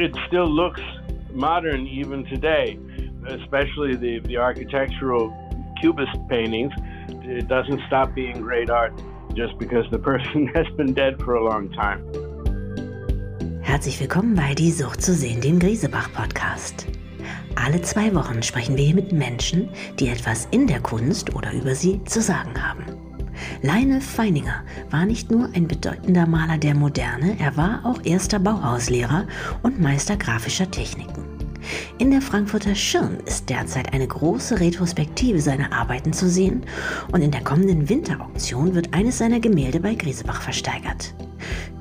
it still looks modern even today, especially the, the architectural cubist paintings. It doesn't stop being great art just because the person has been dead for a long time. Herzlich willkommen bei Die Sucht zu sehen, dem Griesebach-Podcast. Alle zwei Wochen sprechen wir hier mit Menschen, die etwas in der Kunst oder über sie zu sagen haben. Lionel Feininger war nicht nur ein bedeutender Maler der Moderne, er war auch erster Bauhauslehrer und Meister grafischer Techniken. In der Frankfurter Schirn ist derzeit eine große Retrospektive seiner Arbeiten zu sehen und in der kommenden Winterauktion wird eines seiner Gemälde bei Griesebach versteigert.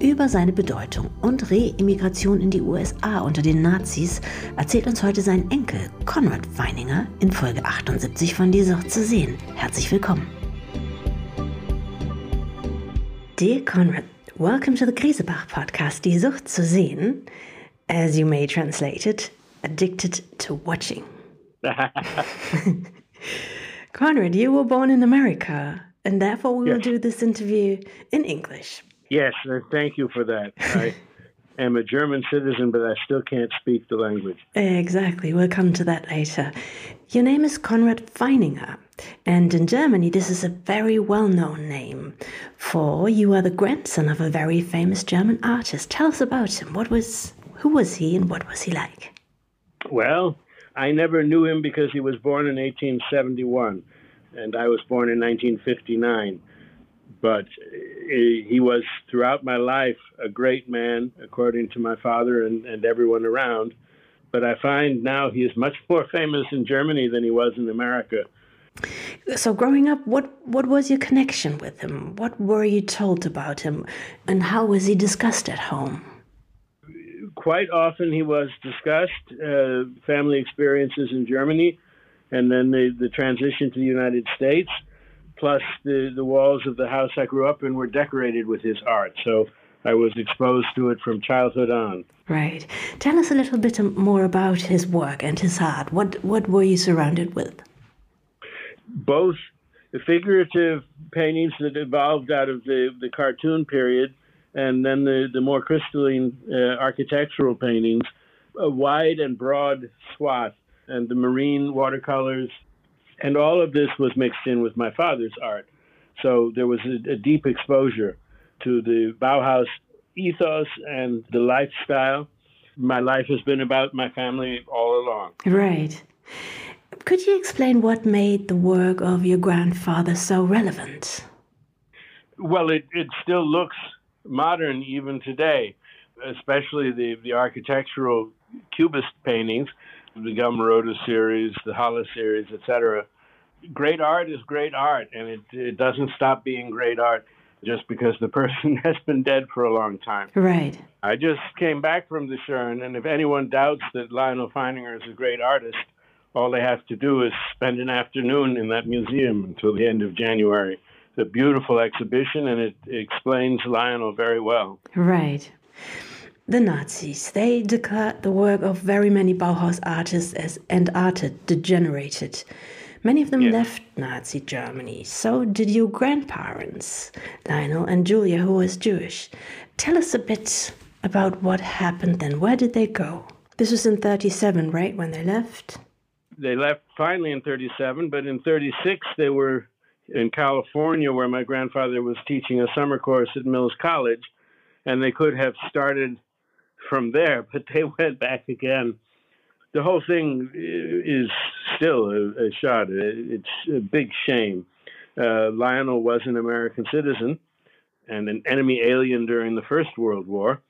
Über seine Bedeutung und Re-Immigration in die USA unter den Nazis erzählt uns heute sein Enkel Konrad Weininger in Folge 78 von Die Sucht zu sehen. Herzlich willkommen. Dear Conrad, welcome to the Grisebach podcast, Die Sucht zu sehen, as you may translate it, addicted to watching. Conrad, you were born in America, and therefore we Yes. will do this interview in English. Yes, uh, thank you for that. I am a German citizen, but I still can't speak the language. Exactly, we'll come to that later. Your name is Conrad Feininger, and in Germany this is a very well known name, for you are the grandson of a very famous German artist. Tell us about him. What was, who was he, and what was he like? Well, I never knew him because he was born in 1871, and I was born in 1959. But uh, he was throughout my life a great man, according to my father and, and everyone around. But I find now he is much more famous in Germany than he was in America. So, growing up, what, what was your connection with him? What were you told about him, and how was he discussed at home? quite often he was discussed uh, family experiences in Germany, and then the, the transition to the United States. Plus, the, the walls of the house I grew up in were decorated with his art, so I was exposed to it from childhood on. Right. Tell us a little bit more about his work and his art. What what were you surrounded with? Both the figurative paintings that evolved out of the, the cartoon period, and then the, the more crystalline uh, architectural paintings, a wide and broad swath, and the marine watercolors, and all of this was mixed in with my father's art. So there was a, a deep exposure to the Bauhaus ethos and the lifestyle. My life has been about my family all along. Right. Could you explain what made the work of your grandfather so relevant? Well, it, it still looks modern even today, especially the, the architectural cubist paintings, the Gelmeroda series, the Halle series, etc. Great art is great art, and it, it doesn't stop being great art just because the person has been dead for a long time. Right. I just came back from the Schirn, and if anyone doubts that Lyonel Feininger is a great artist, all they have to do is spend an afternoon in that museum until the end of January. It's a beautiful exhibition, and it explains Lyonel very well. Right. The Nazis, they declared the work of very many Bauhaus artists as and art degenerated. Many of them Yes. left Nazi Germany. So did your grandparents, Lyonel and Julia, who was Jewish. Tell us a bit about what happened then. Where did they go? This was in 37, right, when they left? They left finally in 37, but in 36 they were in California, where my grandfather was teaching a summer course at Mills College, and they could have started from there, but they went back again. The whole thing is still a, a shot. It's a big shame. Uh, Lyonel was an American citizen and an enemy alien during the First World War,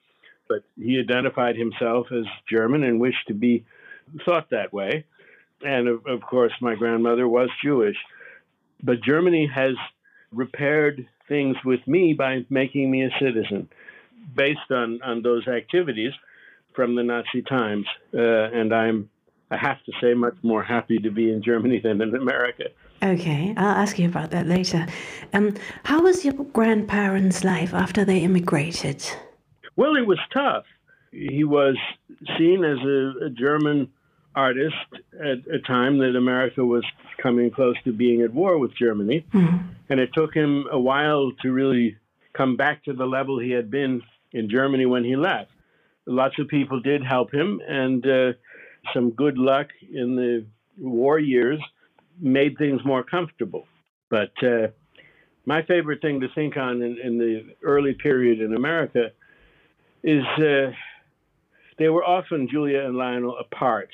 but he identified himself as German and wished to be thought that way. And of, of course, my grandmother was Jewish. But Germany has repaired things with me by making me a citizen based on, on those activities from the Nazi times. Uh, and I'm, I have to say, much more happy to be in Germany than in America. Okay, I'll ask you about that later. Um, how was your grandparents' life after they immigrated? Well, it was tough. He was seen as a, a German artist at a time that America was coming close to being at war with Germany. And it took him a while to really come back to the level he had been in Germany when he left. lots of people did help him, and uh, some good luck in the war years made things more comfortable. But uh, my favorite thing to think on in, in the early period in America is uh, they were often, Julia and Lyonel, apart.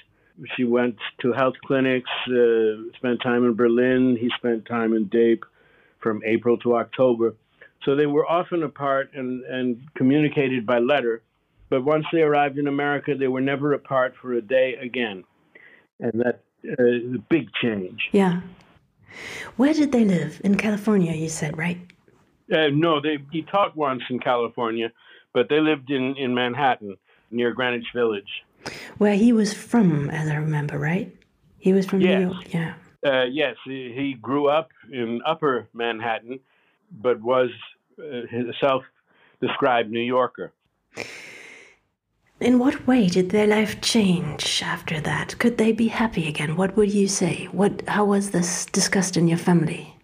She went to health clinics, uh, spent time in Berlin. He spent time in Dieppe from April to October. So they were often apart and, and communicated by letter. But once they arrived in America, they were never apart for a day again. And that's uh, a big change. Yeah. Where did they live? In California, you said, right? Uh, no, they, he taught once in California, but they lived in, in Manhattan near Greenwich Village. Where he was from, as I remember, right? He was from yes. New York, yeah. Uh, yes, he, grew up in Upper Manhattan, but was uh, self described New Yorker. In what way did their life change after that? Could they be happy again? What would you say? What? How was this discussed in your family?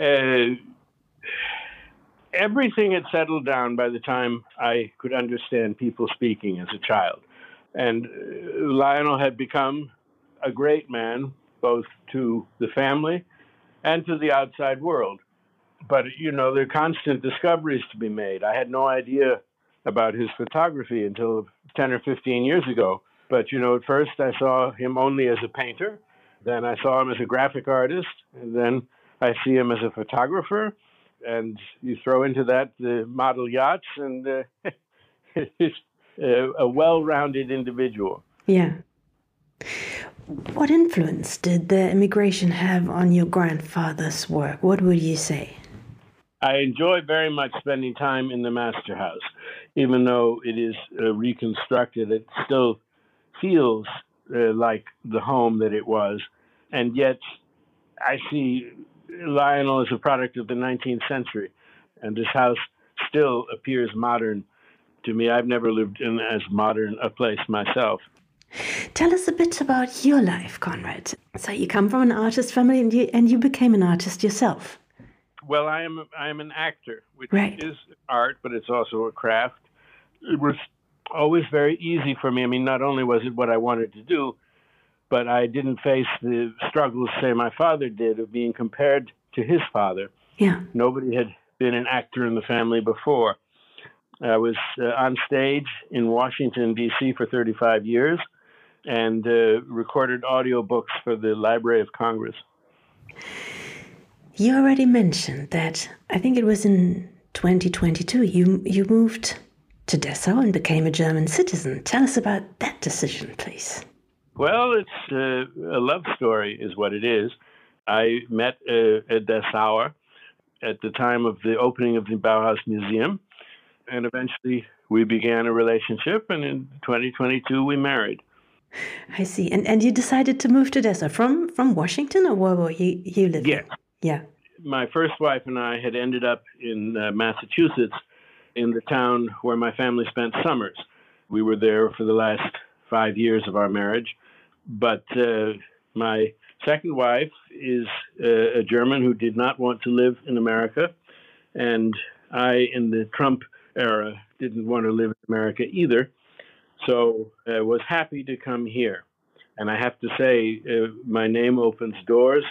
Uh, everything had settled down by the time I could understand people speaking as a child. And uh, Lyonel had become a great man, both to the family and to the outside world. But, you know, there are constant discoveries to be made. I had no idea about his photography until 10 or 15 years ago. But, you know, at first I saw him only as a painter. Then I saw him as a graphic artist. And then I see him as a photographer and you throw into that the model yachts, and uh, a well-rounded individual. Yeah. What influence did the immigration have on your grandfather's work? What would you say? I enjoy very much spending time in the master house, even though it is uh, reconstructed. It still feels uh, like the home that it was, and yet I see Lyonel as a product of the 19th century, and this house still appears modern to me. I've never lived in as modern a place myself. Tell us a bit about your life, Conrad. So you come from an artist family, and you and you became an artist yourself. Well, I am I am an actor, which right. is art, but it's also a craft. It was always very easy for me. I mean, not only was it what I wanted to do, but I didn't face the struggles, say, my father did, of being compared to his father. Yeah. Nobody had been an actor in the family before. I was uh, on stage in Washington, D.C. for 35 years and uh, recorded audiobooks for the Library of Congress. You already mentioned that I think it was in 2022 you, you moved to Dessau and became a German citizen. Tell us about that decision, please. Well, it's uh, a love story, is what it is. I met uh, a Dessauer at the time of the opening of the Bauhaus Museum, and eventually we began a relationship, and in 2022 we married. I see. And and you decided to move to Dessau from from Washington, or where were you you lived? Yeah, yeah. My first wife and I had ended up in uh, Massachusetts, in the town where my family spent summers. We were there for the last five years of our marriage, but uh, my second wife is uh, a German who did not want to live in America, and I, in the Trump era, didn't want to live in America either. So I uh, was happy to come here. And I have to say, uh, my name opens doors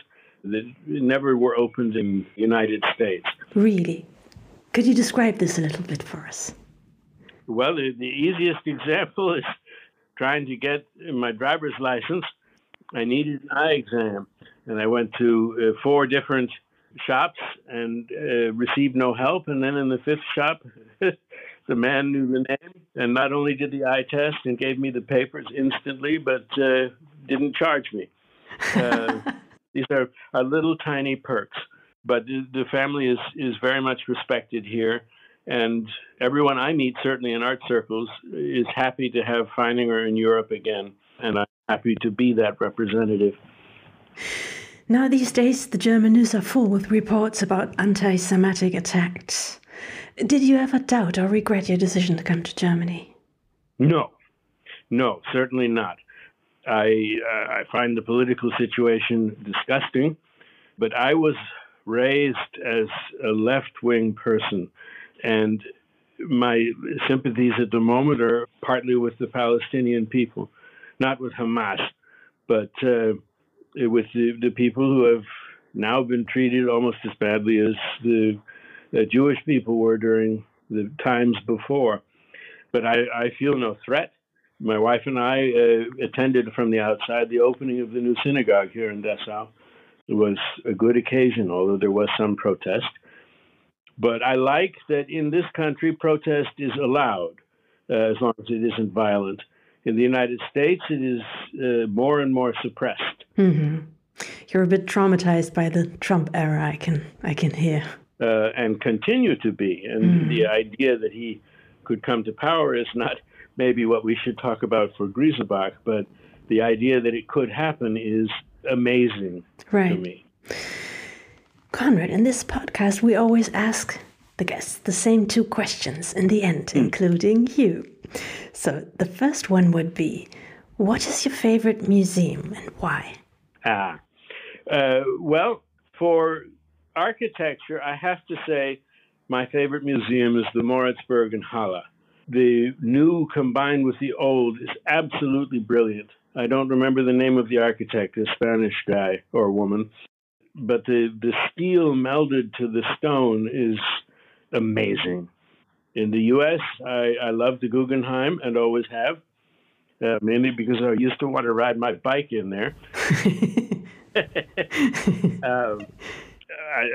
that never were opened in the United States. Really? Could you describe this a little bit for us? Well, the, the easiest example is trying to get my driver's license, I needed an eye exam. And I went to uh, four different shops and uh, received no help. And then in the fifth shop, the man knew the name and not only did the eye test and gave me the papers instantly, but uh, didn't charge me. Uh, these are, are little tiny perks. But the, the family is, is very much respected here. And everyone I meet, certainly in art circles, is happy to have Feininger in Europe again. And I'm happy to be that representative. Now, these days, the German news are full with reports about anti Semitic attacks. Did you ever doubt or regret your decision to come to Germany? No, no, certainly not. I, uh, I find the political situation disgusting, but I was raised as a left wing person. And my sympathies at the moment are partly with the Palestinian people, not with Hamas, but uh, with the, the people who have now been treated almost as badly as the, the Jewish people were during the times before. But I, I feel no threat. My wife and I uh, attended from the outside the opening of the new synagogue here in Dessau. It was a good occasion, although there was some protest. But I like that in this country, protest is allowed uh, as long as it isn't violent. In the United States, it is uh, more and more suppressed. Mm-hmm. You're a bit traumatized by the Trump era. I can I can hear. Uh, and continue to be. And mm. the idea that he could come to power is not maybe what we should talk about for Grisebach, but the idea that it could happen is amazing right. to me. Conrad, in this podcast, we always ask the guests the same two questions in the end, mm. including you. So the first one would be What is your favorite museum and why? Ah, uh, well, for architecture, I have to say my favorite museum is the Moritzburg in Halle. The new combined with the old is absolutely brilliant. I don't remember the name of the architect, a Spanish guy or woman, but the, the steel melded to the stone is amazing. In the U.S., I, I love the Guggenheim and always have, uh, mainly because I used to want to ride my bike in there. um,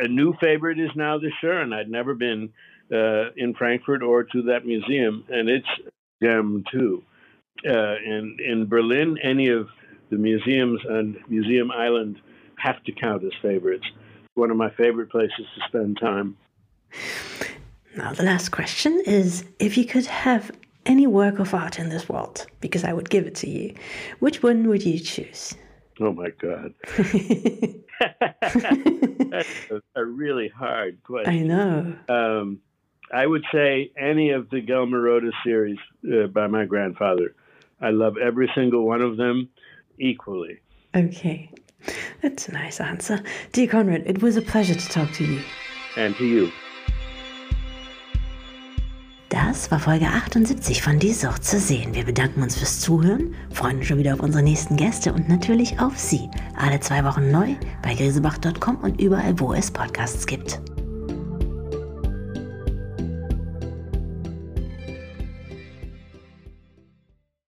a new favorite is now the Schirn. I'd never been uh, in Frankfurt or to that museum, and it's gem too. Uh, in in Berlin, any of the museums on Museum Island have to count as favorites. One of my favorite places to spend time. Now, the last question is if you could have any work of art in this world, because I would give it to you, which one would you choose? Oh my God. That's a, a, really hard question. I know. Um, I would say any of the Gelmer series uh, by my grandfather. I love every single one of them equally. Okay. That's a nice answer. Dear Conrad, it was a pleasure to talk to you. And to you. Das war Folge 78 von Die Sucht zu sehen. Wir bedanken uns fürs Zuhören, freuen uns schon wieder auf unsere nächsten Gäste und natürlich auf Sie. Alle zwei Wochen neu bei grisebach.com und überall, wo es Podcasts gibt.